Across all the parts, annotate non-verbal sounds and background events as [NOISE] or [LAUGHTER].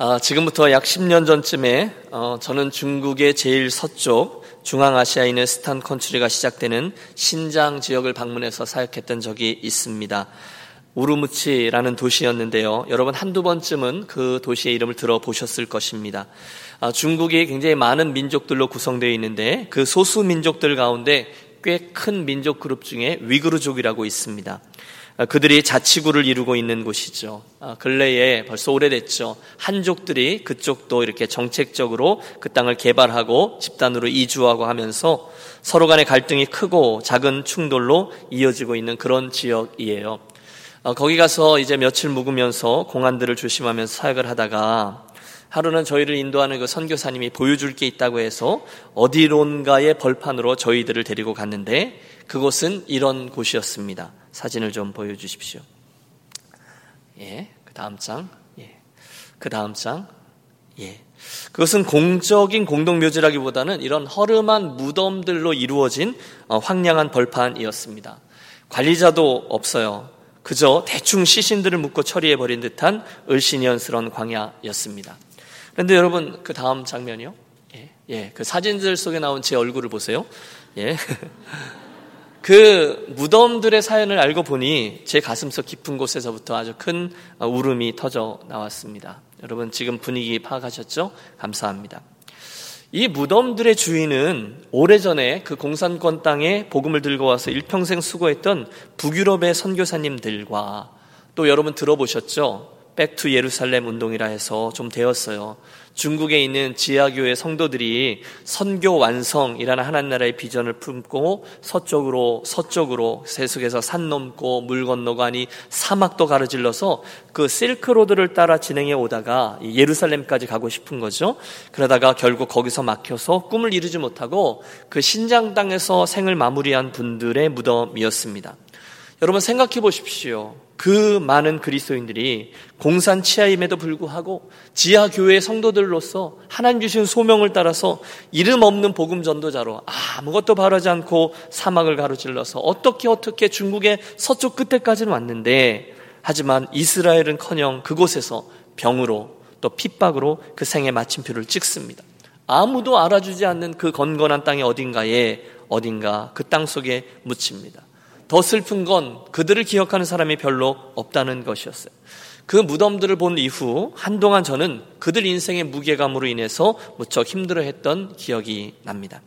아, 지금부터 약 10년 전쯤에 어, 저는 중국의 제일 서쪽 중앙아시아에 있는 Stan country가 시작되는 신장 지역을 방문해서 사역했던 적이 있습니다. 우르무치라는 도시였는데요. 여러분 한두 번쯤은 그 도시의 이름을 들어보셨을 것입니다. 아, 중국이 굉장히 많은 민족들로 구성되어 있는데 그 소수 민족들 가운데 꽤 큰 민족 그룹 중에 위그르족이라고 있습니다. 아, 그들이 자치구를 이루고 있는 곳이죠. 아, 근래에 벌써 오래됐죠. 한족들이 그쪽도 이렇게 정책적으로 그 땅을 개발하고 집단으로 이주하고 하면서 서로 간의 갈등이 크고 작은 충돌로 이어지고 있는 그런 지역이에요. 아, 거기 가서 이제 며칠 묵으면서 공안들을 조심하면서 사역을 하다가 하루는 저희를 인도하는 그 선교사님이 보여줄 게 있다고 해서 어디론가의 벌판으로 저희들을 데리고 갔는데 그곳은 이런 곳이었습니다. 사진을 좀 보여주십시오. 예, 그 다음 장. 예, 그 다음 장. 예. 그것은 공적인 공동묘지라기보다는 이런 허름한 무덤들로 이루어진 어, 황량한 벌판이었습니다. 관리자도 없어요. 그저 대충 시신들을 묶고 처리해버린 듯한 을씨년스러운 광야였습니다. 그런데 여러분, 그 다음 장면이요? 예, 예, 그 사진들 속에 나온 제 얼굴을 보세요. 예. [LAUGHS] 그 무덤들의 사연을 알고 보니 제 가슴속 깊은 곳에서부터 아주 큰 울음이 터져 나왔습니다. 여러분 지금 분위기 파악하셨죠? 감사합니다. 이 무덤들의 주인은 오래전에 그 공산권 땅에 복음을 들고 와서 일평생 수고했던 북유럽의 선교사님들과 또 여러분 들어보셨죠? 백투 예루살렘 운동이라 해서 좀 되었어요. 중국에 있는 지하교회 성도들이 선교 완성이라는 하나님 나라의 비전을 품고 서쪽으로 서쪽으로 세속에서 산 넘고 물 건너고 하니 사막도 가로질러서 그 실크로드를 따라 진행해 오다가 예루살렘까지 가고 싶은 거죠. 그러다가 결국 거기서 막혀서 꿈을 이루지 못하고 그 신장 땅에서 생을 마무리한 분들의 무덤이었습니다. 여러분 생각해 보십시오. 그 많은 그리스도인들이 공산 치하임에도 불구하고 지하 교회 성도들로서 하나님 주신 소명을 따라서 이름 없는 복음 전도자로 아무것도 바라지 않고 사막을 가로질러서 어떻게 어떻게 중국의 서쪽 끝에까지는 왔는데 하지만 이스라엘은커녕 그곳에서 병으로 또 핍박으로 그 생의 마침표를 찍습니다. 아무도 알아주지 않는 그 건건한 땅의 어딘가에 어딘가 그 땅 속에 묻힙니다. 더 슬픈 건 그들을 기억하는 사람이 별로 없다는 것이었어요. 그 무덤들을 본 이후 한동안 저는 그들 인생의 무게감으로 인해서 무척 힘들어했던 기억이 납니다.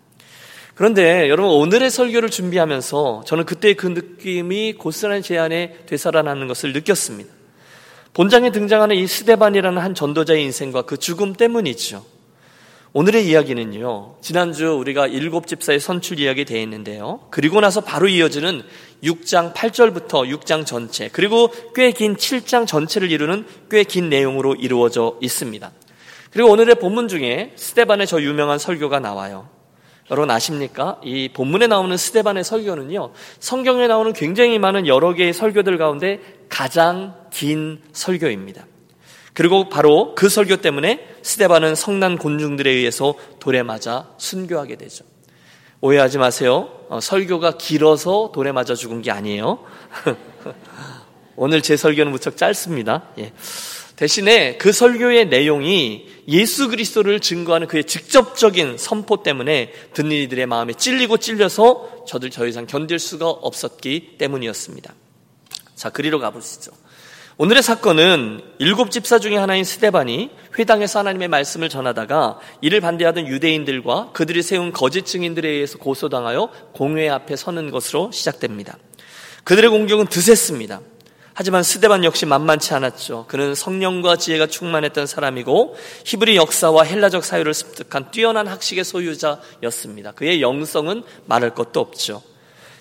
그런데 여러분 오늘의 설교를 준비하면서 저는 그때 그 느낌이 고스란히 제 안에 되살아나는 것을 느꼈습니다. 본장에 등장하는 이 스데반이라는 한 전도자의 인생과 그 죽음 때문이죠. 오늘의 이야기는요, 지난주 우리가 일곱 집사의 선출 이야기 되어 있는데요. 그리고 나서 바로 이어지는 6장 8절부터 6장 전체, 그리고 꽤 긴 7장 전체를 이루는 꽤 긴 내용으로 이루어져 있습니다. 그리고 오늘의 본문 중에 스테반의 저 유명한 설교가 나와요. 여러분 아십니까? 이 본문에 나오는 스테반의 설교는요, 성경에 나오는 굉장히 많은 여러 개의 설교들 가운데 가장 긴 설교입니다. 그리고 바로 그 설교 때문에 스테반은 성난 곤중들에 의해서 돌에 맞아 순교하게 되죠. 오해하지 마세요. 어, 설교가 길어서 돌에 맞아 죽은 게 아니에요. [LAUGHS] 오늘 제 설교는 무척 짧습니다. 예. 대신에 그 설교의 내용이 예수 그리스도를 증거하는 그의 직접적인 선포 때문에 듣는 이들의 마음에 찔리고 찔려서 저들 더 이상 견딜 수가 없었기 때문이었습니다. 자, 그리로 가보시죠. 오늘의 사건은 일곱 집사 중의 하나인 스데반이 회당에서 하나님의 말씀을 전하다가 이를 반대하던 유대인들과 그들이 세운 거짓 증인들에 의해서 고소당하여 공회 앞에 서는 것으로 시작됩니다. 그들의 공격은 드셌습니다. 하지만 스데반 역시 만만치 않았죠. 그는 성령과 지혜가 충만했던 사람이고 히브리 역사와 헬라적 사유를 습득한 뛰어난 학식의 소유자였습니다. 그의 영성은 말할 것도 없죠.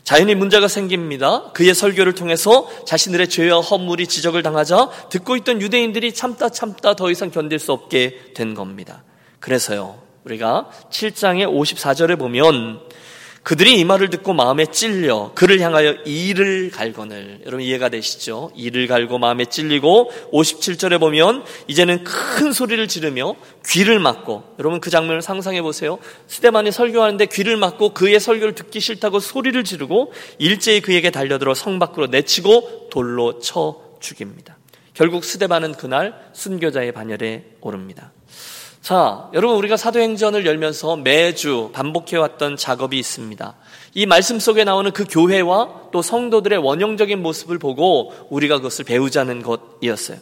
자연히 문제가 생깁니다. 그의 설교를 통해서 자신들의 죄와 허물이 지적을 당하자 듣고 있던 유대인들이 참다 참다 더 이상 견딜 수 없게 된 겁니다. 그래서요, 우리가 7장의 54절에 보면 그들이 이 말을 듣고 마음에 찔려 그를 향하여 이를 갈거늘 여러분 이해가 되시죠? 이를 갈고 마음에 찔리고 57절에 보면 이제는 큰 소리를 지르며 귀를 막고 여러분 그 장면을 상상해 보세요. 스테반이 설교하는데 귀를 막고 그의 설교를 듣기 싫다고 소리를 지르고 일제히 그에게 달려들어 성 밖으로 내치고 돌로 쳐 죽입니다. 결국 스데반은 그날 순교자의 반열에 오릅니다. 자, 여러분 우리가 사도행전을 열면서 매주 반복해왔던 작업이 있습니다. 이 말씀 속에 나오는 그 교회와 또 성도들의 원형적인 모습을 보고 우리가 그것을 배우자는 것이었어요.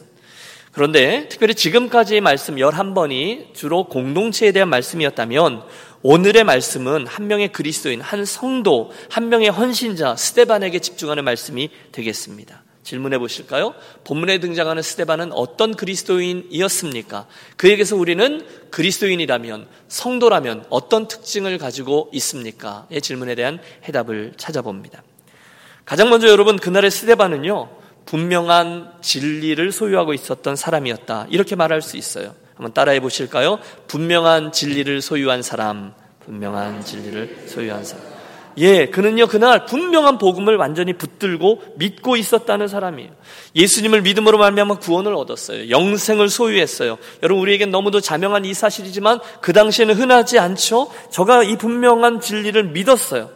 그런데 특별히 지금까지의 말씀 11번이 주로 공동체에 대한 말씀이었다면 오늘의 말씀은 한 명의 그리스도인, 한 성도, 한 명의 헌신자, 스테반에게 집중하는 말씀이 되겠습니다. 질문해 보실까요? 본문에 등장하는 스테반은 어떤 그리스도인이었습니까? 그에게서 우리는 그리스도인이라면, 성도라면 어떤 특징을 가지고 있습니까? 의 질문에 대한 해답을 찾아봅니다. 가장 먼저 여러분, 그날의 스테반은요, 분명한 진리를 소유하고 있었던 사람이었다. 이렇게 말할 수 있어요. 한번 따라해 보실까요? 분명한 진리를 소유한 사람, 분명한 진리를 소유한 사람. 예, 그는요, 그날 분명한 복음을 완전히 붙들고 믿고 있었다는 사람이에요. 예수님을 믿음으로 말미암아 구원을 얻었어요. 영생을 소유했어요. 여러분, 우리에겐 너무도 자명한 이 사실이지만 그 당시에는 흔하지 않죠? 저가 이 분명한 진리를 믿었어요.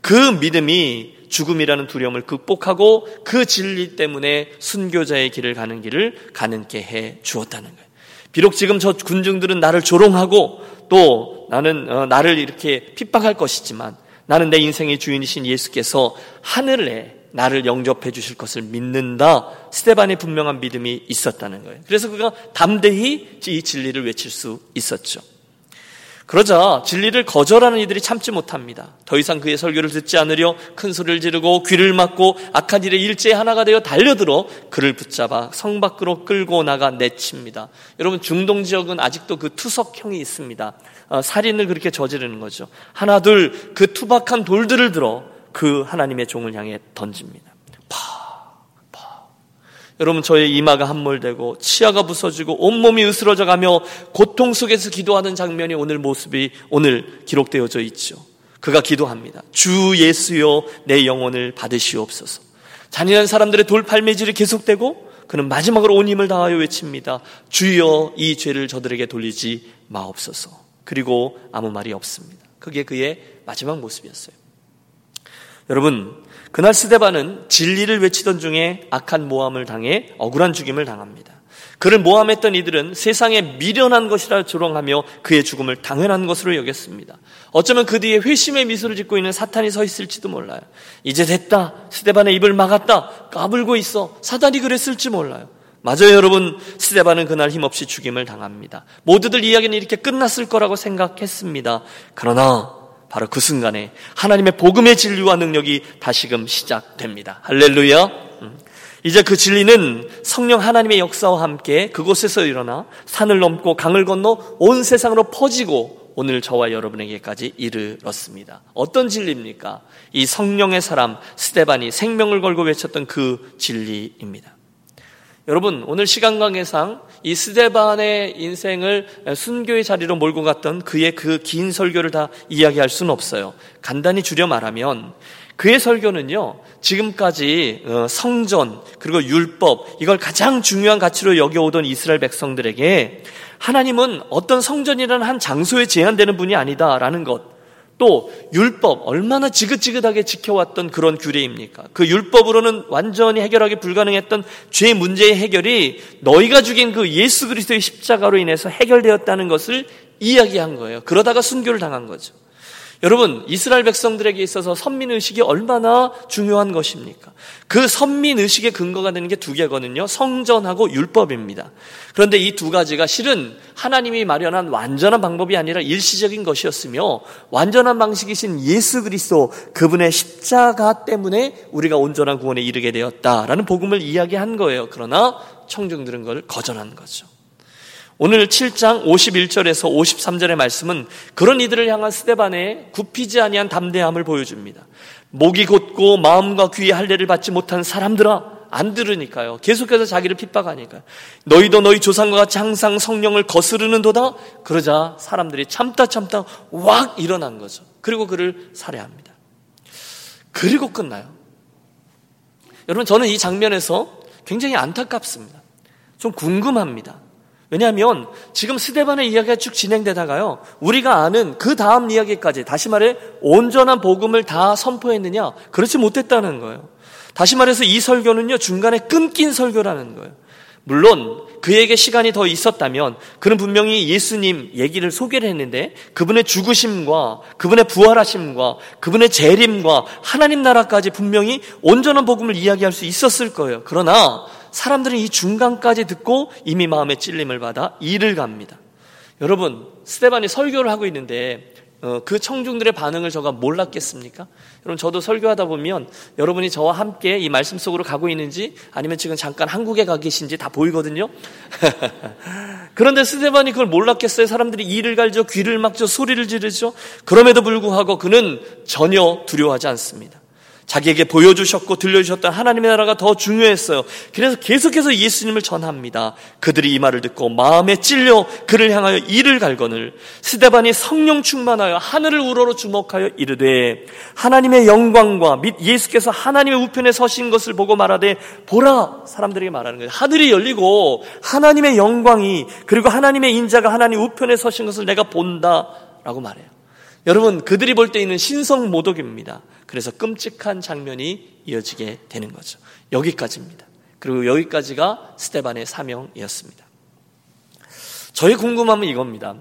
그 믿음이 죽음이라는 두려움을 극복하고 그 진리 때문에 순교자의 길을 가는 길을 가능케 해 주었다는 거예요. 비록 지금 저 군중들은 나를 조롱하고 또 나는 어, 나를 이렇게 핍박할 것이지만 나는 내 인생의 주인이신 예수께서 하늘에 나를 영접해 주실 것을 믿는다. 스테반의 분명한 믿음이 있었다는 거예요. 그래서 그가 담대히 이 진리를 외칠 수 있었죠. 그러자 진리를 거절하는 이들이 참지 못합니다. 더 이상 그의 설교를 듣지 않으려 큰 소리를 지르고 귀를 막고 악한 일에 일제히 하나가 되어 달려들어 그를 붙잡아 성 밖으로 끌고 나가 내칩니다. 여러분 중동 지역은 아직도 그 투석형이 있습니다. 어, 살인을 그렇게 저지르는 거죠. 하나 둘 그 투박한 돌들을 들어 그 하나님의 종을 향해 던집니다. 여러분 저의 이마가 함몰되고 치아가 부서지고 온몸이 으스러져 가며 고통 속에서 기도하는 장면이 오늘 모습이 오늘 기록되어져 있죠. 그가 기도합니다. 주 예수여 내 영혼을 받으시옵소서. 잔인한 사람들의 돌팔매질이 계속되고 그는 마지막으로 온 힘을 다하여 외칩니다. 주여 이 죄를 저들에게 돌리지 마옵소서. 그리고 아무 말이 없습니다. 그게 그의 마지막 모습이었어요. 여러분, 그날 스데반은 진리를 외치던 중에 악한 모함을 당해 억울한 죽임을 당합니다. 그를 모함했던 이들은 세상에 미련한 것이라 조롱하며 그의 죽음을 당연한 것으로 여겼습니다. 어쩌면 그 뒤에 회심의 미소를 짓고 있는 사탄이 서 있을지도 몰라요. 이제 됐다. 스데반의 입을 막았다. 까불고 있어. 사단이 그랬을지 몰라요. 맞아요, 여러분. 스데반은 그날 힘없이 죽임을 당합니다. 모두들 이야기는 이렇게 끝났을 거라고 생각했습니다. 그러나 바로 그 순간에 하나님의 복음의 진리와 능력이 다시금 시작됩니다. 할렐루야. 음. 이제 그 진리는 성령 하나님의 역사와 함께 그곳에서 일어나 산을 넘고 강을 건너 온 세상으로 퍼지고 오늘 저와 여러분에게까지 이르렀습니다. 어떤 진리입니까? 이 성령의 사람 스테반이 생명을 걸고 외쳤던 그 진리입니다. 여러분, 오늘 시간 관계상 이 스데반의 인생을 순교의 자리로 몰고 갔던 그의 그 긴 설교를 다 이야기할 수는 없어요. 간단히 줄여 말하면 그의 설교는요, 지금까지 어, 성전, 그리고 율법, 이걸 가장 중요한 가치로 여겨오던 이스라엘 백성들에게 하나님은 어떤 성전이라는 한 장소에 제한되는 분이 아니다라는 것, 또 율법 얼마나 지긋지긋하게 지켜왔던 그런 규례입니까? 그 율법으로는 완전히 해결하기 불가능했던 죄 문제의 해결이 너희가 죽인 그 예수 그리스도의 십자가로 인해서 해결되었다는 것을 이야기한 거예요. 그러다가 순교를 당한 거죠. 여러분, 이스라엘 백성들에게 있어서 선민의식이 얼마나 중요한 것입니까? 그 선민의식의 근거가 되는 게 두 개거든요. 성전하고 율법입니다. 그런데 이 두 가지가 실은 하나님이 마련한 완전한 방법이 아니라 일시적인 것이었으며 완전한 방식이신 예수 그리스도 그분의 십자가 때문에 우리가 온전한 구원에 이르게 되었다라는 복음을 이야기한 거예요. 그러나 청중들은 그걸 거절한 거죠. 오늘 7장 51절에서 53절의 말씀은 그런 이들을 향한 스데반의 굽히지 아니한 담대함을 보여줍니다. 목이 곧고 마음과 귀의 할례를 받지 못한 사람들아 안 들으니까요. 계속해서 자기를 핍박하니까. 너희도 너희 조상과 같이 항상 성령을 거스르는도다. 그러자 사람들이 참다 참다 왁 일어난 거죠. 그리고 그를 살해합니다. 그리고 끝나요. 여러분 저는 이 장면에서 굉장히 안타깝습니다. 좀 궁금합니다. 왜냐하면 지금 스데반의 이야기가 쭉 진행되다가요. 우리가 아는 그 다음 이야기까지 다시 말해 온전한 복음을 다 선포했느냐? 그렇지 못했다는 거예요. 다시 말해서 이 설교는요. 중간에 끊긴 설교라는 거예요. 물론 그에게 시간이 더 있었다면 그는 분명히 예수님 얘기를 소개를 했는데 그분의 죽으심과 그분의 부활하심과 그분의 재림과 하나님 나라까지 분명히 온전한 복음을 이야기할 수 있었을 거예요. 그러나 사람들은 이 중간까지 듣고 이미 마음의 찔림을 받아 일을 갑니다. 여러분, 스테반이 설교를 하고 있는데 어, 그 청중들의 반응을 저가 몰랐겠습니까? 여러분 저도 설교하다 보면 여러분이 저와 함께 이 말씀 속으로 가고 있는지 아니면 지금 잠깐 한국에 가 계신지 다 보이거든요. [LAUGHS] 그런데 스테반이 그걸 몰랐겠어요. 사람들이 이를 갈죠, 귀를 막죠, 소리를 지르죠. 그럼에도 불구하고 그는 전혀 두려워하지 않습니다. 자기에게 보여주셨고 들려주셨던 하나님의 나라가 더 중요했어요. 그래서 계속해서 예수님을 전합니다. 그들이 이 말을 듣고 마음에 찔려 그를 향하여 이를 갈거늘 스데반이 성령 충만하여 하늘을 우러러 주목하여 이르되 하나님의 영광과 및 예수께서 하나님의 우편에 서신 것을 보고 말하되 보라 사람들에게 말하는 거예요. 하늘이 열리고 하나님의 영광이 그리고 하나님의 인자가 하나님 우편에 서신 것을 내가 본다라고 말해요. 여러분 그들이 볼 때 있는 신성 모독입니다. 그래서 끔찍한 장면이 이어지게 되는 거죠. 여기까지입니다. 그리고 여기까지가 스테반의 사명이었습니다. 저의 궁금함은 이겁니다.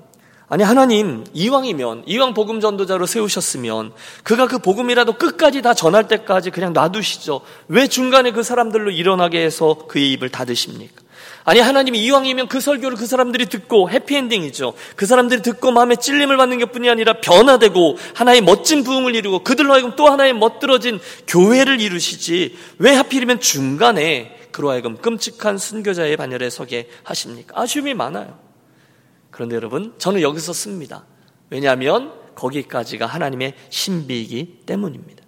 아니 하나님 이왕이면 이왕 복음 전도자로 세우셨으면 그가 그 복음이라도 끝까지 다 전할 때까지 그냥 놔두시죠. 왜 중간에 그 사람들로 일어나게 해서 그의 입을 닫으십니까? 아니 하나님이 이왕이면 그 설교를 그 사람들이 듣고 해피엔딩이죠. 그 사람들이 듣고 마음에 찔림을 받는 것뿐이 아니라 변화되고 하나의 멋진 부흥을 이루고 그들로 하여금 또 하나의 멋들어진 교회를 이루시지 왜 하필이면 중간에 그로 하여금 끔찍한 순교자의 반열에 서게 하십니까? 아쉬움이 많아요. 그런데 여러분 저는 여기서 씁니다. 왜냐하면 거기까지가 하나님의 신비이기 때문입니다.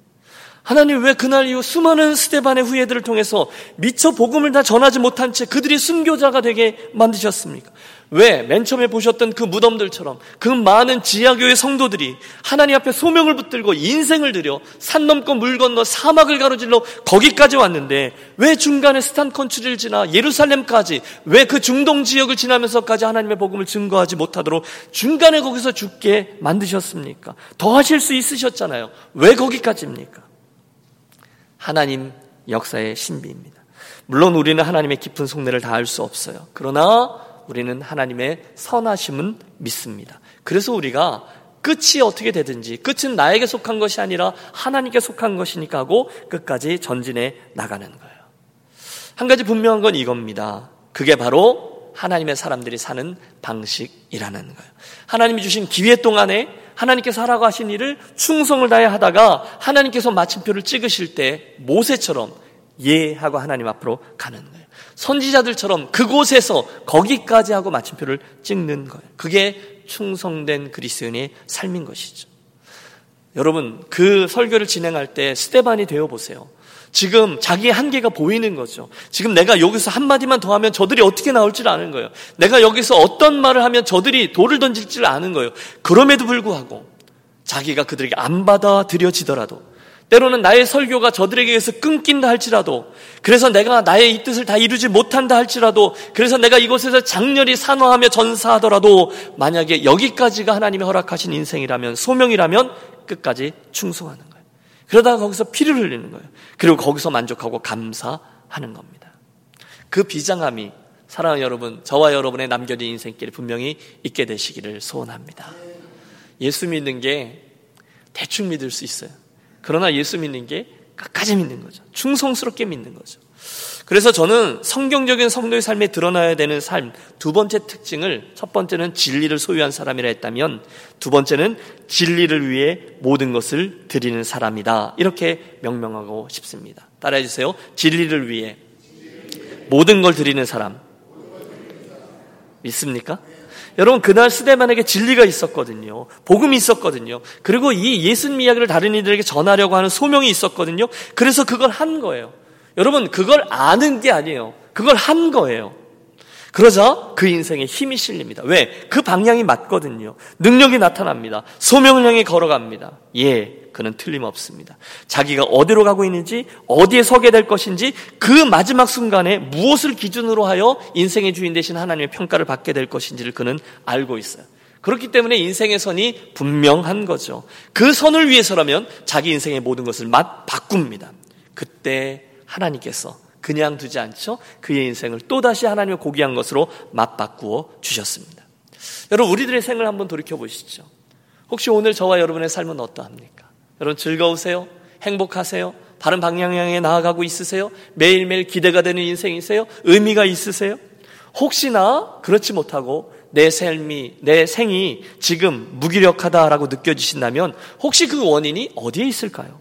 하나님 왜 그날 이후 수많은 스테반의 후예들을 통해서 미처 복음을 다 전하지 못한 채 그들이 순교자가 되게 만드셨습니까? 왜? 맨 처음에 보셨던 그 무덤들처럼 그 많은 지하교회 성도들이 하나님 앞에 소명을 붙들고 인생을 들여 산 넘고 물 건너 사막을 가로질러 거기까지 왔는데 왜 중간에 Stan country를 지나 예루살렘까지 왜 그 중동 지역을 지나면서까지 하나님의 복음을 증거하지 못하도록 중간에 거기서 죽게 만드셨습니까? 더 하실 수 있으셨잖아요. 왜 거기까지입니까? 하나님 역사의 신비입니다. 물론 우리는 하나님의 깊은 속내를 다 알 수 없어요. 그러나 우리는 하나님의 선하심은 믿습니다. 그래서 우리가 끝이 어떻게 되든지 끝은 나에게 속한 것이 아니라 하나님께 속한 것이니까 하고 끝까지 전진해 나가는 거예요. 한 가지 분명한 건 이겁니다. 그게 바로 하나님의 사람들이 사는 방식이라는 거예요. 하나님이 주신 기회 동안에 하나님께서 하라고 하신 일을 충성을 다해 하다가 하나님께서 마침표를 찍으실 때 모세처럼 예 하고 하나님 앞으로 가는 거예요. 선지자들처럼 그곳에서 거기까지 하고 마침표를 찍는 거예요. 그게 충성된 그리스도인의 삶인 것이죠. 여러분, 그 설교를 진행할 때 스테반이 되어 보세요. 지금 자기의 한계가 보이는 거죠. 지금 내가 여기서 한마디만 더 하면 저들이 어떻게 나올지를 아는 거예요. 내가 여기서 어떤 말을 하면 저들이 돌을 던질지를 아는 거예요. 그럼에도 불구하고 자기가 그들에게 안 받아들여지더라도 때로는 나의 설교가 저들에게 의해서 끊긴다 할지라도 그래서 내가 나의 이 뜻을 다 이루지 못한다 할지라도 그래서 내가 이곳에서 장렬히 산화하며 전사하더라도 만약에 여기까지가 하나님이 허락하신 인생이라면 소명이라면 끝까지 충성하는 거예요. 그러다가 거기서 피를 흘리는 거예요. 그리고 거기서 만족하고 감사하는 겁니다. 그 비장함이 사랑하는 여러분, 저와 여러분의 남겨진 인생길에 분명히 있게 되시기를 소원합니다. 예수 믿는 게 대충 믿을 수 있어요. 그러나 예수 믿는 게 끝까지 믿는 거죠. 충성스럽게 믿는 거죠. 그래서 저는 성경적인 성도의 삶에 드러나야 되는 삶, 두 번째 특징을 첫 번째는 진리를 소유한 사람이라 했다면 두 번째는 진리를 위해 모든 것을 드리는 사람이다. 이렇게 명명하고 싶습니다. 따라해 주세요. 진리를 위해 모든 걸 드리는 사람. 믿습니까? 여러분 그날 스데만에게 진리가 있었거든요. 복음이 있었거든요. 그리고 이 예수님 이야기를 다른 이들에게 전하려고 하는 소명이 있었거든요. 그래서 그걸 한 거예요. 여러분, 그걸 아는 게 아니에요. 그걸 한 거예요. 그러자 그 인생에 힘이 실립니다. 왜? 그 방향이 맞거든요. 능력이 나타납니다. 소명을 향해 걸어갑니다. 예, 그는 틀림없습니다. 자기가 어디로 가고 있는지, 어디에 서게 될 것인지, 그 마지막 순간에 무엇을 기준으로 하여 인생의 주인 되신 하나님의 평가를 받게 될 것인지를 그는 알고 있어요. 그렇기 때문에 인생의 선이 분명한 거죠. 그 선을 위해서라면 자기 인생의 모든 것을 맛 바꿉니다. 그때 하나님께서 그냥 두지 않죠. 그의 인생을 또다시 하나님의 고귀한 것으로 맞바꾸어 주셨습니다. 여러분, 우리들의 생을 한번 돌이켜 보시죠. 혹시 오늘 저와 여러분의 삶은 어떠합니까? 여러분 즐거우세요? 행복하세요? 바른 방향에 나아가고 있으세요? 매일매일 기대가 되는 인생이세요? 의미가 있으세요? 혹시나 그렇지 못하고 내 삶이, 내 생이 지금 무기력하다라고 느껴지신다면 혹시 그 원인이 어디에 있을까요?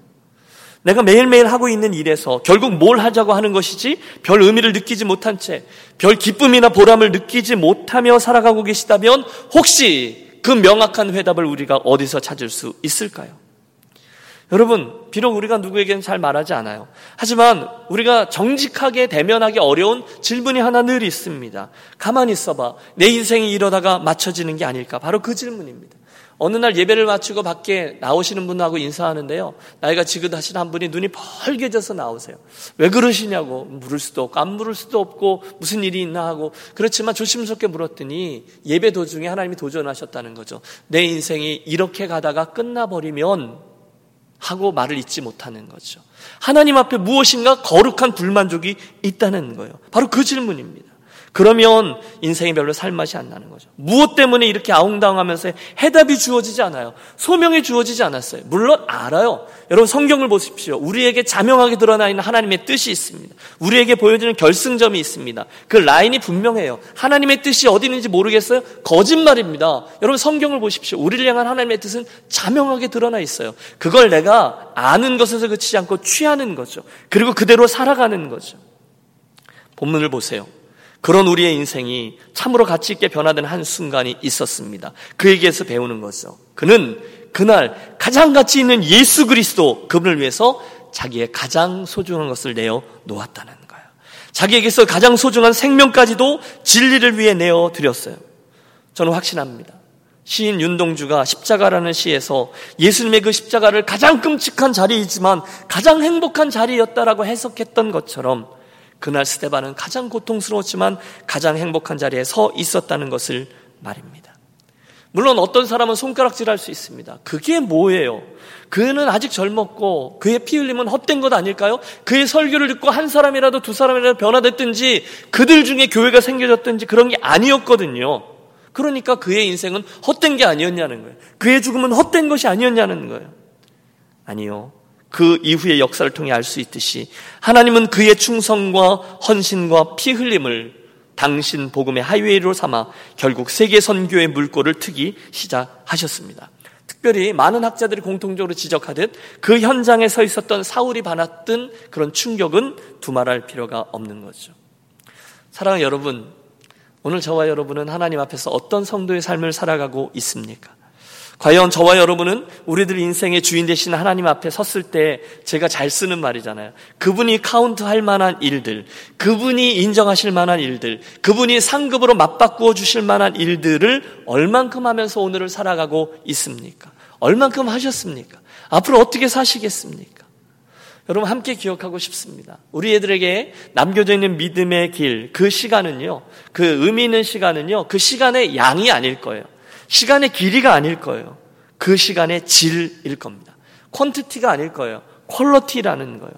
내가 매일매일 하고 있는 일에서 결국 뭘 하자고 하는 것이지 별 의미를 느끼지 못한 채 별 기쁨이나 보람을 느끼지 못하며 살아가고 계시다면 혹시 그 명확한 회답을 우리가 어디서 찾을 수 있을까요? 여러분, 비록 우리가 누구에게는 잘 말하지 않아요. 하지만 우리가 정직하게 대면하기 어려운 질문이 하나 늘 있습니다. 가만히 있어봐. 내 인생이 이러다가 맞춰지는 게 아닐까? 바로 그 질문입니다. 어느 날 예배를 마치고 밖에 나오시는 분하고 인사하는데요. 나이가 지긋하신 한 분이 눈이 벌게져서 나오세요. 왜 그러시냐고 물을 수도 없고 안 물을 수도 없고 무슨 일이 있나 하고 그렇지만 조심스럽게 물었더니 예배 도중에 하나님이 도전하셨다는 거죠. 내 인생이 이렇게 가다가 끝나버리면 하고 말을 잊지 못하는 거죠. 하나님 앞에 무엇인가 거룩한 불만족이 있다는 거예요. 바로 그 질문입니다. 그러면 인생이 별로 살맛이 안 나는 거죠. 무엇 때문에 이렇게 아웅다웅하면서 해답이 주어지지 않아요. 소명이 주어지지 않았어요. 물론 알아요. 여러분 성경을 보십시오. 우리에게 자명하게 드러나 있는 하나님의 뜻이 있습니다. 우리에게 보여주는 결승점이 있습니다. 그 라인이 분명해요. 하나님의 뜻이 어디 있는지 모르겠어요? 거짓말입니다. 여러분 성경을 보십시오. 우리를 향한 하나님의 뜻은 자명하게 드러나 있어요. 그걸 내가 아는 것에서 그치지 않고 취하는 거죠. 그리고 그대로 살아가는 거죠. 본문을 보세요. 그런 우리의 인생이 참으로 가치 있게 변화된 한 순간이 있었습니다. 그에게서 배우는 거죠. 그는 그날 가장 가치 있는 예수 그리스도 그분을 위해서 자기의 가장 소중한 것을 내어 놓았다는 거예요. 자기에게서 가장 소중한 생명까지도 진리를 위해 내어 드렸어요. 저는 확신합니다. 시인 윤동주가 십자가라는 시에서 예수님의 그 십자가를 가장 끔찍한 자리이지만 가장 행복한 자리였다라고 해석했던 것처럼 그날 스테반은 가장 고통스러웠지만 가장 행복한 자리에 서 있었다는 것을 말입니다. 물론 어떤 사람은 손가락질 할 수 있습니다. 그게 뭐예요? 그는 아직 젊었고 그의 피 흘림은 헛된 것 아닐까요? 그의 설교를 듣고 한 사람이라도 두 사람이라도 변화됐든지 그들 중에 교회가 생겨졌든지 그런 게 아니었거든요. 그러니까 그의 인생은 헛된 게 아니었냐는 거예요. 그의 죽음은 헛된 것이 아니었냐는 거예요. 아니요. 그 이후의 역사를 통해 알 수 있듯이 하나님은 그의 충성과 헌신과 피 흘림을 당신 복음의 하이웨이로 삼아 결국 세계 선교의 물꼬를 트기 시작하셨습니다. 특별히 많은 학자들이 공통적으로 지적하듯 그 현장에 서 있었던 사울이 받았던 그런 충격은 두말할 필요가 없는 거죠. 사랑하는 여러분, 오늘 저와 여러분은 하나님 앞에서 어떤 성도의 삶을 살아가고 있습니까? 과연 저와 여러분은 우리들 인생의 주인 되신 하나님 앞에 섰을 때 제가 잘 쓰는 말이잖아요. 그분이 카운트 할 만한 일들, 그분이 인정하실 만한 일들, 그분이 상급으로 맞바꾸어 주실 만한 일들을 얼만큼 하면서 오늘을 살아가고 있습니까? 얼만큼 하셨습니까? 앞으로 어떻게 사시겠습니까? 여러분 함께 기억하고 싶습니다. 우리 애들에게 남겨져 있는 믿음의 길, 그 시간은요, 그 의미 있는 시간은요, 그 시간의 양이 아닐 거예요. 시간의 길이가 아닐 거예요. 그 시간의 질일 겁니다. 퀀티티가 아닐 거예요. 퀄러티라는 거예요.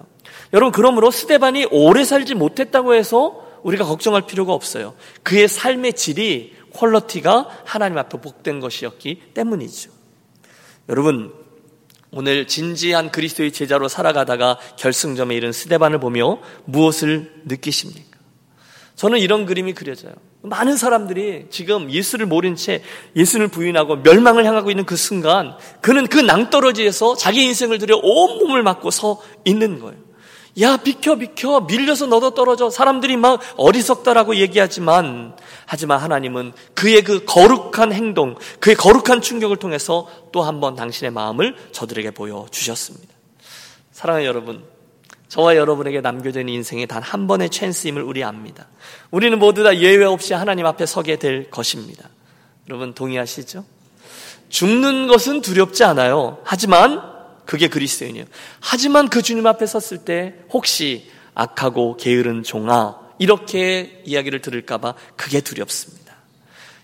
여러분 그러므로 스테반이 오래 살지 못했다고 해서 우리가 걱정할 필요가 없어요. 그의 삶의 질이 퀄러티가 하나님 앞에 복된 것이었기 때문이죠. 여러분 오늘 진지한 그리스도의 제자로 살아가다가 결승점에 이른 스테반을 보며 무엇을 느끼십니까? 저는 이런 그림이 그려져요. 많은 사람들이 지금 예수를 모른 채 예수를 부인하고 멸망을 향하고 있는 그 순간 그는 그 낭떠러지에서 자기 인생을 들여 온몸을 맞고 서 있는 거예요. 야, 비켜, 비켜. 밀려서 너도 떨어져. 사람들이 막 어리석다라고 얘기하지만, 하지만 하나님은 그의 그 거룩한 행동, 그의 거룩한 충격을 통해서 또 한 번 당신의 마음을 저들에게 보여주셨습니다. 사랑하는 여러분, 저와 여러분에게 남겨진 인생의 단한 번의 찬스임을 우리 압니다. 우리는 모두 다 예외 없이 하나님 앞에 서게 될 것입니다. 여러분 동의하시죠? 죽는 것은 두렵지 않아요. 하지만 그게 그리스도인이에요. 하지만 그 주님 앞에 섰을 때 혹시 악하고 게으른 종아 이렇게 이야기를 들을까봐 그게 두렵습니다.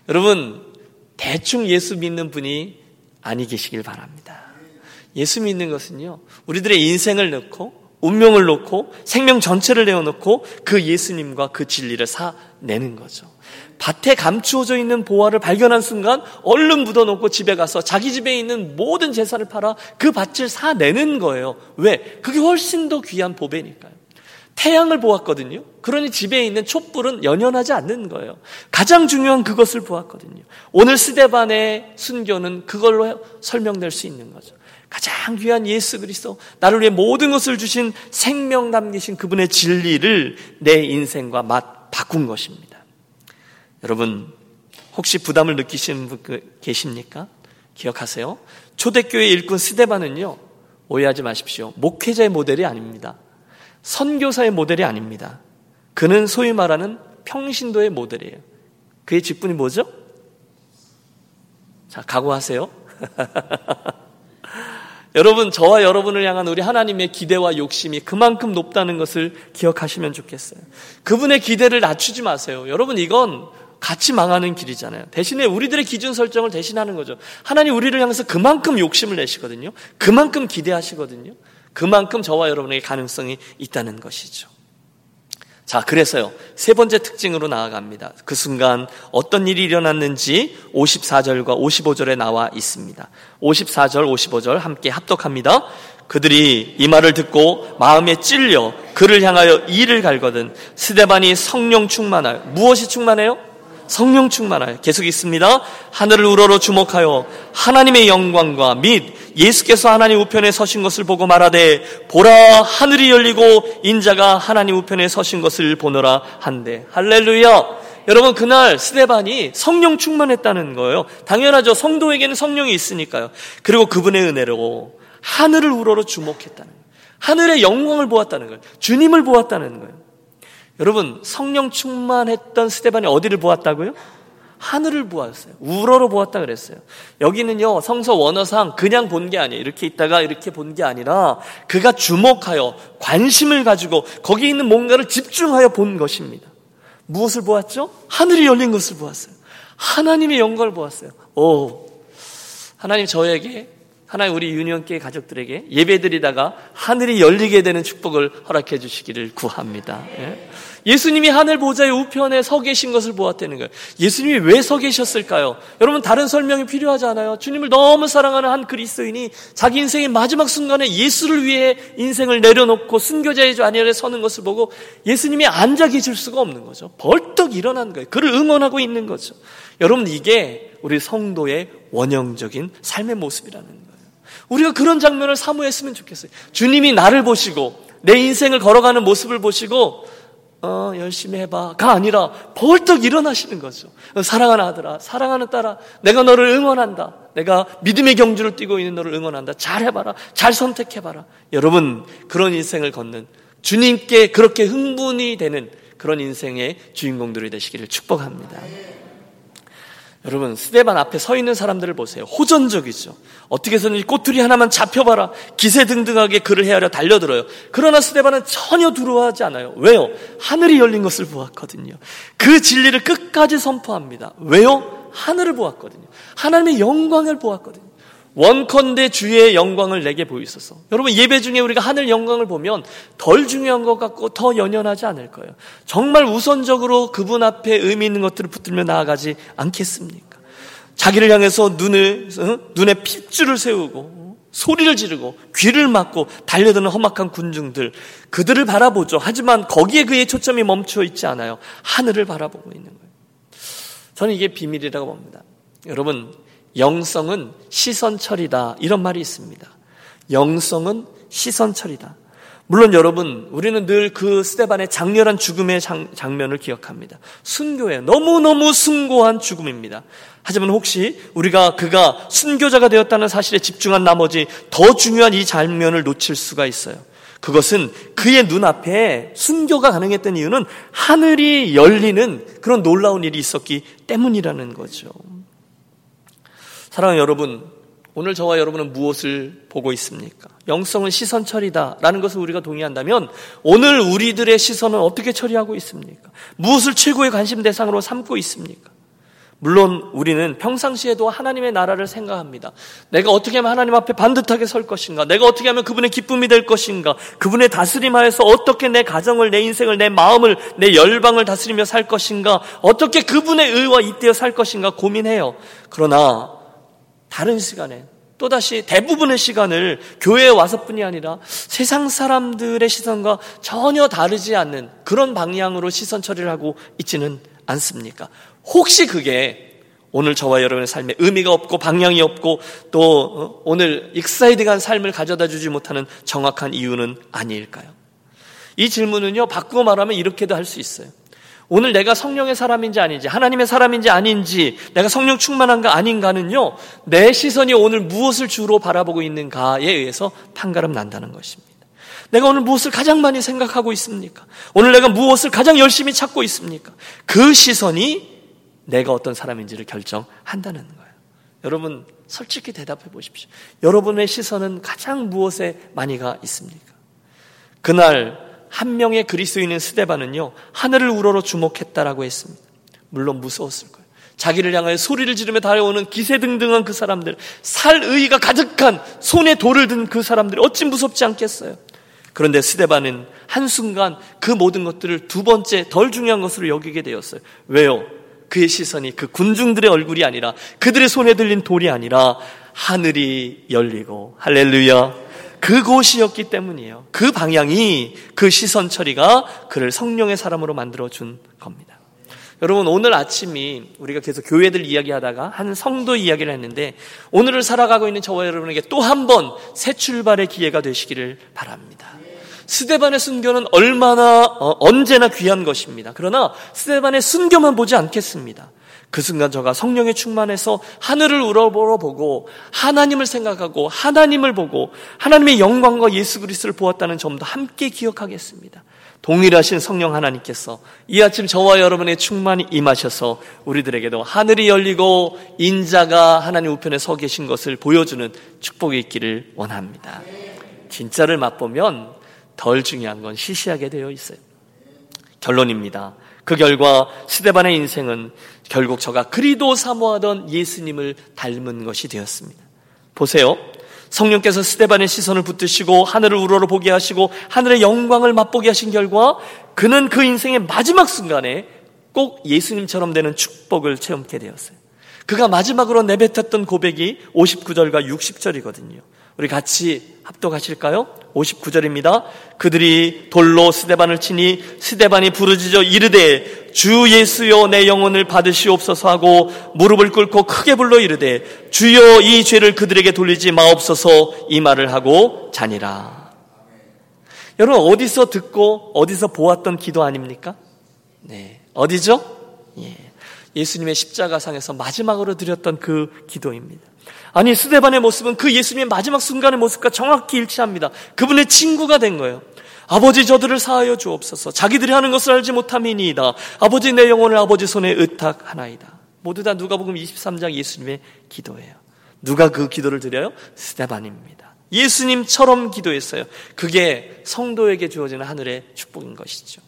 여러분 대충 예수 믿는 분이 아니 계시길 바랍니다. 예수 믿는 것은요 우리들의 인생을 넣고 운명을 놓고 생명 전체를 내어놓고 그 예수님과 그 진리를 사내는 거죠. 밭에 감추어져 있는 보화를 발견한 순간 얼른 묻어놓고 집에 가서 자기 집에 있는 모든 재산을 팔아 그 밭을 사내는 거예요. 왜? 그게 훨씬 더 귀한 보배니까요. 태양을 보았거든요. 그러니 집에 있는 촛불은 연연하지 않는 거예요. 가장 중요한 그것을 보았거든요. 오늘 스데반의 순교는 그걸로 설명될 수 있는 거죠. 가장 귀한 예수 그리스도, 나를 위해 모든 것을 주신 생명 남기신 그분의 진리를 내 인생과 맛 바꾼 것입니다. 여러분, 혹시 부담을 느끼시는 분 그, 계십니까? 기억하세요. 초대교회 일꾼 스데반은요, 오해하지 마십시오. 목회자의 모델이 아닙니다. 선교사의 모델이 아닙니다. 그는 소위 말하는 평신도의 모델이에요. 그의 직분이 뭐죠? 자, 각오하세요. [LAUGHS] 여러분, 저와 여러분을 향한 우리 하나님의 기대와 욕심이 그만큼 높다는 것을 기억하시면 좋겠어요. 그분의 기대를 낮추지 마세요. 여러분, 이건 같이 망하는 길이잖아요. 대신에 우리들의 기준 설정을 대신하는 거죠. 하나님 우리를 향해서 그만큼 욕심을 내시거든요. 그만큼 기대하시거든요. 그만큼 저와 여러분에게 가능성이 있다는 것이죠. 자, 그래서요. 세 번째 특징으로 나아갑니다. 그 순간 어떤 일이 일어났는지 54절과 55절에 나와 있습니다. 54절, 55절 함께 합독합니다. 그들이 이 말을 듣고 마음에 찔려 그를 향하여 이를 갈거든 스데반이 성령 충만하여 무엇이 충만해요? 성령 충만하여 계속 있습니다. 하늘을 우러러 주목하여 하나님의 영광과 및 예수께서 하나님 우편에 서신 것을 보고 말하되 보라 하늘이 열리고 인자가 하나님 우편에 서신 것을 보노라 한대 할렐루야. 여러분 그날 스데반이 성령 충만했다는 거예요. 당연하죠. 성도에게는 성령이 있으니까요. 그리고 그분의 은혜로 하늘을 우러러 주목했다는 거예요. 하늘의 영광을 보았다는 거예요. 주님을 보았다는 거예요. 여러분 성령 충만했던 스테반이 어디를 보았다고요? 하늘을 보았어요. 우러러 보았다 그랬어요. 여기는요, 성서 원어상 그냥 본 게 아니에요. 이렇게 있다가 이렇게 본 게 아니라 그가 주목하여 관심을 가지고 거기 있는 뭔가를 집중하여 본 것입니다. 무엇을 보았죠? 하늘이 열린 것을 보았어요. 하나님의 영광을 보았어요. 오, 하나님 저에게 하나님 우리 유니온교회 가족들에게 예배드리다가 하늘이 열리게 되는 축복을 허락해 주시기를 구합니다. 예? 예수님이 하늘 보좌의 우편에 서 계신 것을 보았다는 거예요. 예수님이 왜 서 계셨을까요? 여러분 다른 설명이 필요하지 않아요? 주님을 너무 사랑하는 한 그리스도인이 자기 인생의 마지막 순간에 예수를 위해 인생을 내려놓고 순교자의 자리에 서는 것을 보고 예수님이 앉아 계실 수가 없는 거죠. 벌떡 일어난 거예요. 그를 응원하고 있는 거죠. 여러분 이게 우리 성도의 원형적인 삶의 모습이라는 거예요. 우리가 그런 장면을 사모했으면 좋겠어요. 주님이 나를 보시고 내 인생을 걸어가는 모습을 보시고 어, 열심히 해봐가 아니라 벌떡 일어나시는 거죠. 사랑하는 아들아, 사랑하는 딸아, 내가 너를 응원한다. 내가 믿음의 경주를 뛰고 있는 너를 응원한다. 잘 해봐라. 잘 선택해봐라. 여러분, 그런 인생을 걷는 주님께 그렇게 흥분이 되는 그런 인생의 주인공들이 되시기를 축복합니다. 여러분 스데반 앞에 서 있는 사람들을 보세요. 호전적이죠. 어떻게 해서는 이 꼬투리 하나만 잡혀봐라. 기세등등하게 그를 헤아려 달려들어요. 그러나 스데반은 전혀 두려워하지 않아요. 왜요? 하늘이 열린 것을 보았거든요. 그 진리를 끝까지 선포합니다. 왜요? 하늘을 보았거든요. 하나님의 영광을 보았거든요. 원컨대 주의 영광을 내게 보이소서. 여러분 예배 중에 우리가 하늘 영광을 보면 덜 중요한 것 같고 더 연연하지 않을 거예요. 정말 우선적으로 그분 앞에 의미 있는 것들을 붙들며 나아가지 않겠습니까? 자기를 향해서 눈을 어? 눈에 핏줄을 세우고 소리를 지르고 귀를 막고 달려드는 험악한 군중들 그들을 바라보죠. 하지만 거기에 그의 초점이 멈춰 있지 않아요. 하늘을 바라보고 있는 거예요. 저는 이게 비밀이라고 봅니다. 여러분 영성은 시선처리다. 이런 말이 있습니다. 영성은 시선처리다. 물론 여러분, 우리는 늘 그 스테반의 장렬한 죽음의 장, 면을 기억합니다. 순교에 너무너무 숭고한 죽음입니다. 하지만 혹시 우리가 그가 순교자가 되었다는 사실에 집중한 나머지 더 중요한 이 장면을 놓칠 수가 있어요. 그것은 그의 눈앞에 순교가 가능했던 이유는 하늘이 열리는 그런 놀라운 일이 있었기 때문이라는 거죠. 사랑하는 여러분, 오늘 저와 여러분은 무엇을 보고 있습니까? 영성은 시선 처리다라는 것을 우리가 동의한다면 오늘 우리들의 시선은 어떻게 처리하고 있습니까? 무엇을 최고의 관심 대상으로 삼고 있습니까? 물론 우리는 평상시에도 하나님의 나라를 생각합니다. 내가 어떻게 하면 하나님 앞에 반듯하게 설 것인가? 내가 어떻게 하면 그분의 기쁨이 될 것인가? 그분의 다스림하에서 어떻게 내 가정을, 내 인생을, 내 마음을, 내 열방을 다스리며 살 것인가? 어떻게 그분의 의와 잇대어 살 것인가 고민해요. 그러나 다른 시간에 또다시 대부분의 시간을 교회에 와서뿐이 아니라 세상 사람들의 시선과 전혀 다르지 않는 그런 방향으로 시선 처리를 하고 있지는 않습니까? 혹시 그게 오늘 저와 여러분의 삶에 의미가 없고 방향이 없고 또 어, 오늘 익사이딩한 삶을 가져다 주지 못하는 정확한 이유는 아닐까요? 이 질문은요, 바꾸어 말하면 이렇게도 할 수 있어요. 오늘 내가 성령의 사람인지 아닌지, 하나님의 사람인지 아닌지, 내가 성령 충만한가 아닌가는요, 내 시선이 오늘 무엇을 주로 바라보고 있는가에 의해서 판가름 난다는 것입니다. 내가 오늘 무엇을 가장 많이 생각하고 있습니까? 오늘 내가 무엇을 가장 열심히 찾고 있습니까? 그 시선이 내가 어떤 사람인지를 결정한다는 거예요. 여러분, 솔직히 대답해 보십시오. 여러분의 시선은 가장 무엇에 많이 가 있습니까? 그날 한 명의 그리스도인인 스데반은요, 하늘을 우러러 주목했다라고 했습니다. 물론 무서웠을 거예요. 자기를 향하여 소리를 지르며 달려오는 기세등등한 그 사람들, 살의가 가득한 손에 돌을 든 그 사람들이 어찌 무섭지 않겠어요? 그런데 스데반은 한순간 그 모든 것들을 두 번째 덜 중요한 것으로 여기게 되었어요. 왜요? 그의 시선이 그 군중들의 얼굴이 아니라 그들의 손에 들린 돌이 아니라 하늘이 열리고 할렐루야 그곳이었기 때문이에요. 그 방향이 그 시선 처리가 그를 성령의 사람으로 만들어 준 겁니다. 여러분 오늘 아침이 우리가 계속 교회들 이야기하다가 한 성도 이야기를 했는데 오늘을 살아가고 있는 저와 여러분에게 또 한 번 새 출발의 기회가 되시기를 바랍니다. 스데반의 순교는 얼마나 어, 언제나 귀한 것입니다. 그러나 스데반의 순교만 보지 않겠습니다. 그 순간 저가 성령에 충만해서 하늘을 우러보러 보고 하나님을 생각하고 하나님을 보고 하나님의 영광과 예수 그리스도를 보았다는 점도 함께 기억하겠습니다. 동일하신 성령 하나님께서 이 아침 저와 여러분의 충만이 임하셔서 우리들에게도 하늘이 열리고 인자가 하나님 우편에 서 계신 것을 보여주는 축복이 있기를 원합니다. 진짜를 맛보면 덜 중요한 건 시시하게 되어 있어요. 결론입니다. 그 결과 스데반의 인생은 결국 저가 그리도 사모하던 예수님을 닮은 것이 되었습니다. 보세요. 성령께서 스데반의 시선을 붙드시고 하늘을 우러러 보게 하시고 하늘의 영광을 맛보게 하신 결과 그는 그 인생의 마지막 순간에 꼭 예수님처럼 되는 축복을 체험케 되었어요. 그가 마지막으로 내뱉었던 고백이 59절과 60절이거든요. 우리 같이 합독하실까요? 59절입니다. 그들이 돌로 스데반을 치니 스데반이 부르짖어 이르되 주 예수여 내 영혼을 받으시옵소서 하고 무릎을 꿇고 크게 불러 이르되 주여 이 죄를 그들에게 돌리지 마옵소서 이 말을 하고 자니라. 여러분 어디서 듣고 어디서 보았던 기도 아닙니까? 네. 어디죠? 예. 예수님의 십자가상에서 마지막으로 드렸던 그 기도입니다. 아니 스데반의 모습은 그 예수님의 마지막 순간의 모습과 정확히 일치합니다. 그분의 친구가 된 거예요. 아버지 저들을 사하여 주옵소서. 자기들이 하는 것을 알지 못함이니이다. 아버지 내 영혼을 아버지 손에 의탁하나이다. 모두 다 누가복음 23장 예수님의 기도예요. 누가 그 기도를 드려요? 스데반입니다. 예수님처럼 기도했어요. 그게 성도에게 주어지는 하늘의 축복인 것이죠.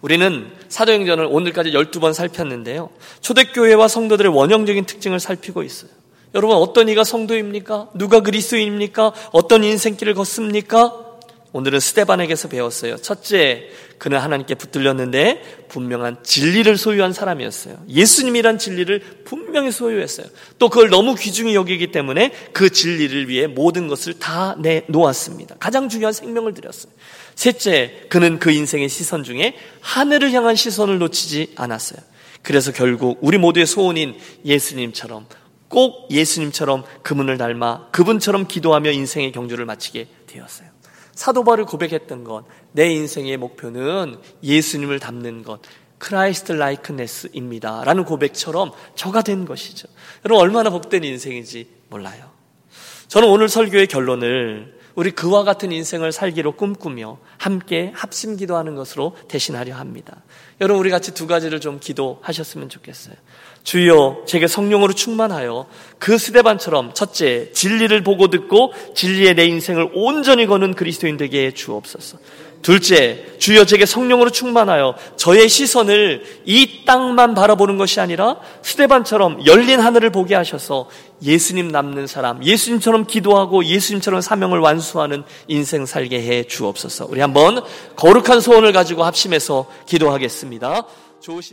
우리는 사도행전을 오늘까지 12번 살폈는데요. 초대교회와 성도들의 원형적인 특징을 살피고 있어요. 여러분 어떤 이가 성도입니까? 누가 그리스도입니까? 어떤 인생길을 걷습니까? 오늘은 스테반에게서 배웠어요. 첫째, 그는 하나님께 붙들렸는데 분명한 진리를 소유한 사람이었어요. 예수님이란 진리를 분명히 소유했어요. 또 그걸 너무 귀중히 여기기 때문에 그 진리를 위해 모든 것을 다 내놓았습니다. 가장 중요한 생명을 드렸어요. 셋째, 그는 그 인생의 시선 중에 하늘을 향한 시선을 놓치지 않았어요. 그래서 결국 우리 모두의 소원인 예수님처럼 꼭 예수님처럼 그분을 닮아 그분처럼 기도하며 인생의 경주를 마치게 되었어요. 사도 바울이 고백했던 것, 내 인생의 목표는 예수님을 닮는 것, Christlikeness입니다. 라는 고백처럼 저가 된 것이죠. 여러분 얼마나 복된 인생인지 몰라요. 저는 오늘 설교의 결론을 우리 그와 같은 인생을 살기로 꿈꾸며 함께 합심 기도하는 것으로 대신하려 합니다. 여러분 우리 같이 두 가지를 좀 기도하셨으면 좋겠어요. 주여 제게 성령으로 충만하여 그 스데반처럼 첫째 진리를 보고 듣고 진리의 내 인생을 온전히 거는 그리스도인 되게 주옵소서. 둘째, 주여 제게 성령으로 충만하여 저의 시선을 이 땅만 바라보는 것이 아니라 스테반처럼 열린 하늘을 보게 하셔서 예수님 남는 사람, 예수님처럼 기도하고 예수님처럼 사명을 완수하는 인생 살게 해 주옵소서. 우리 한번 거룩한 소원을 가지고 합심해서 기도하겠습니다. 좋으신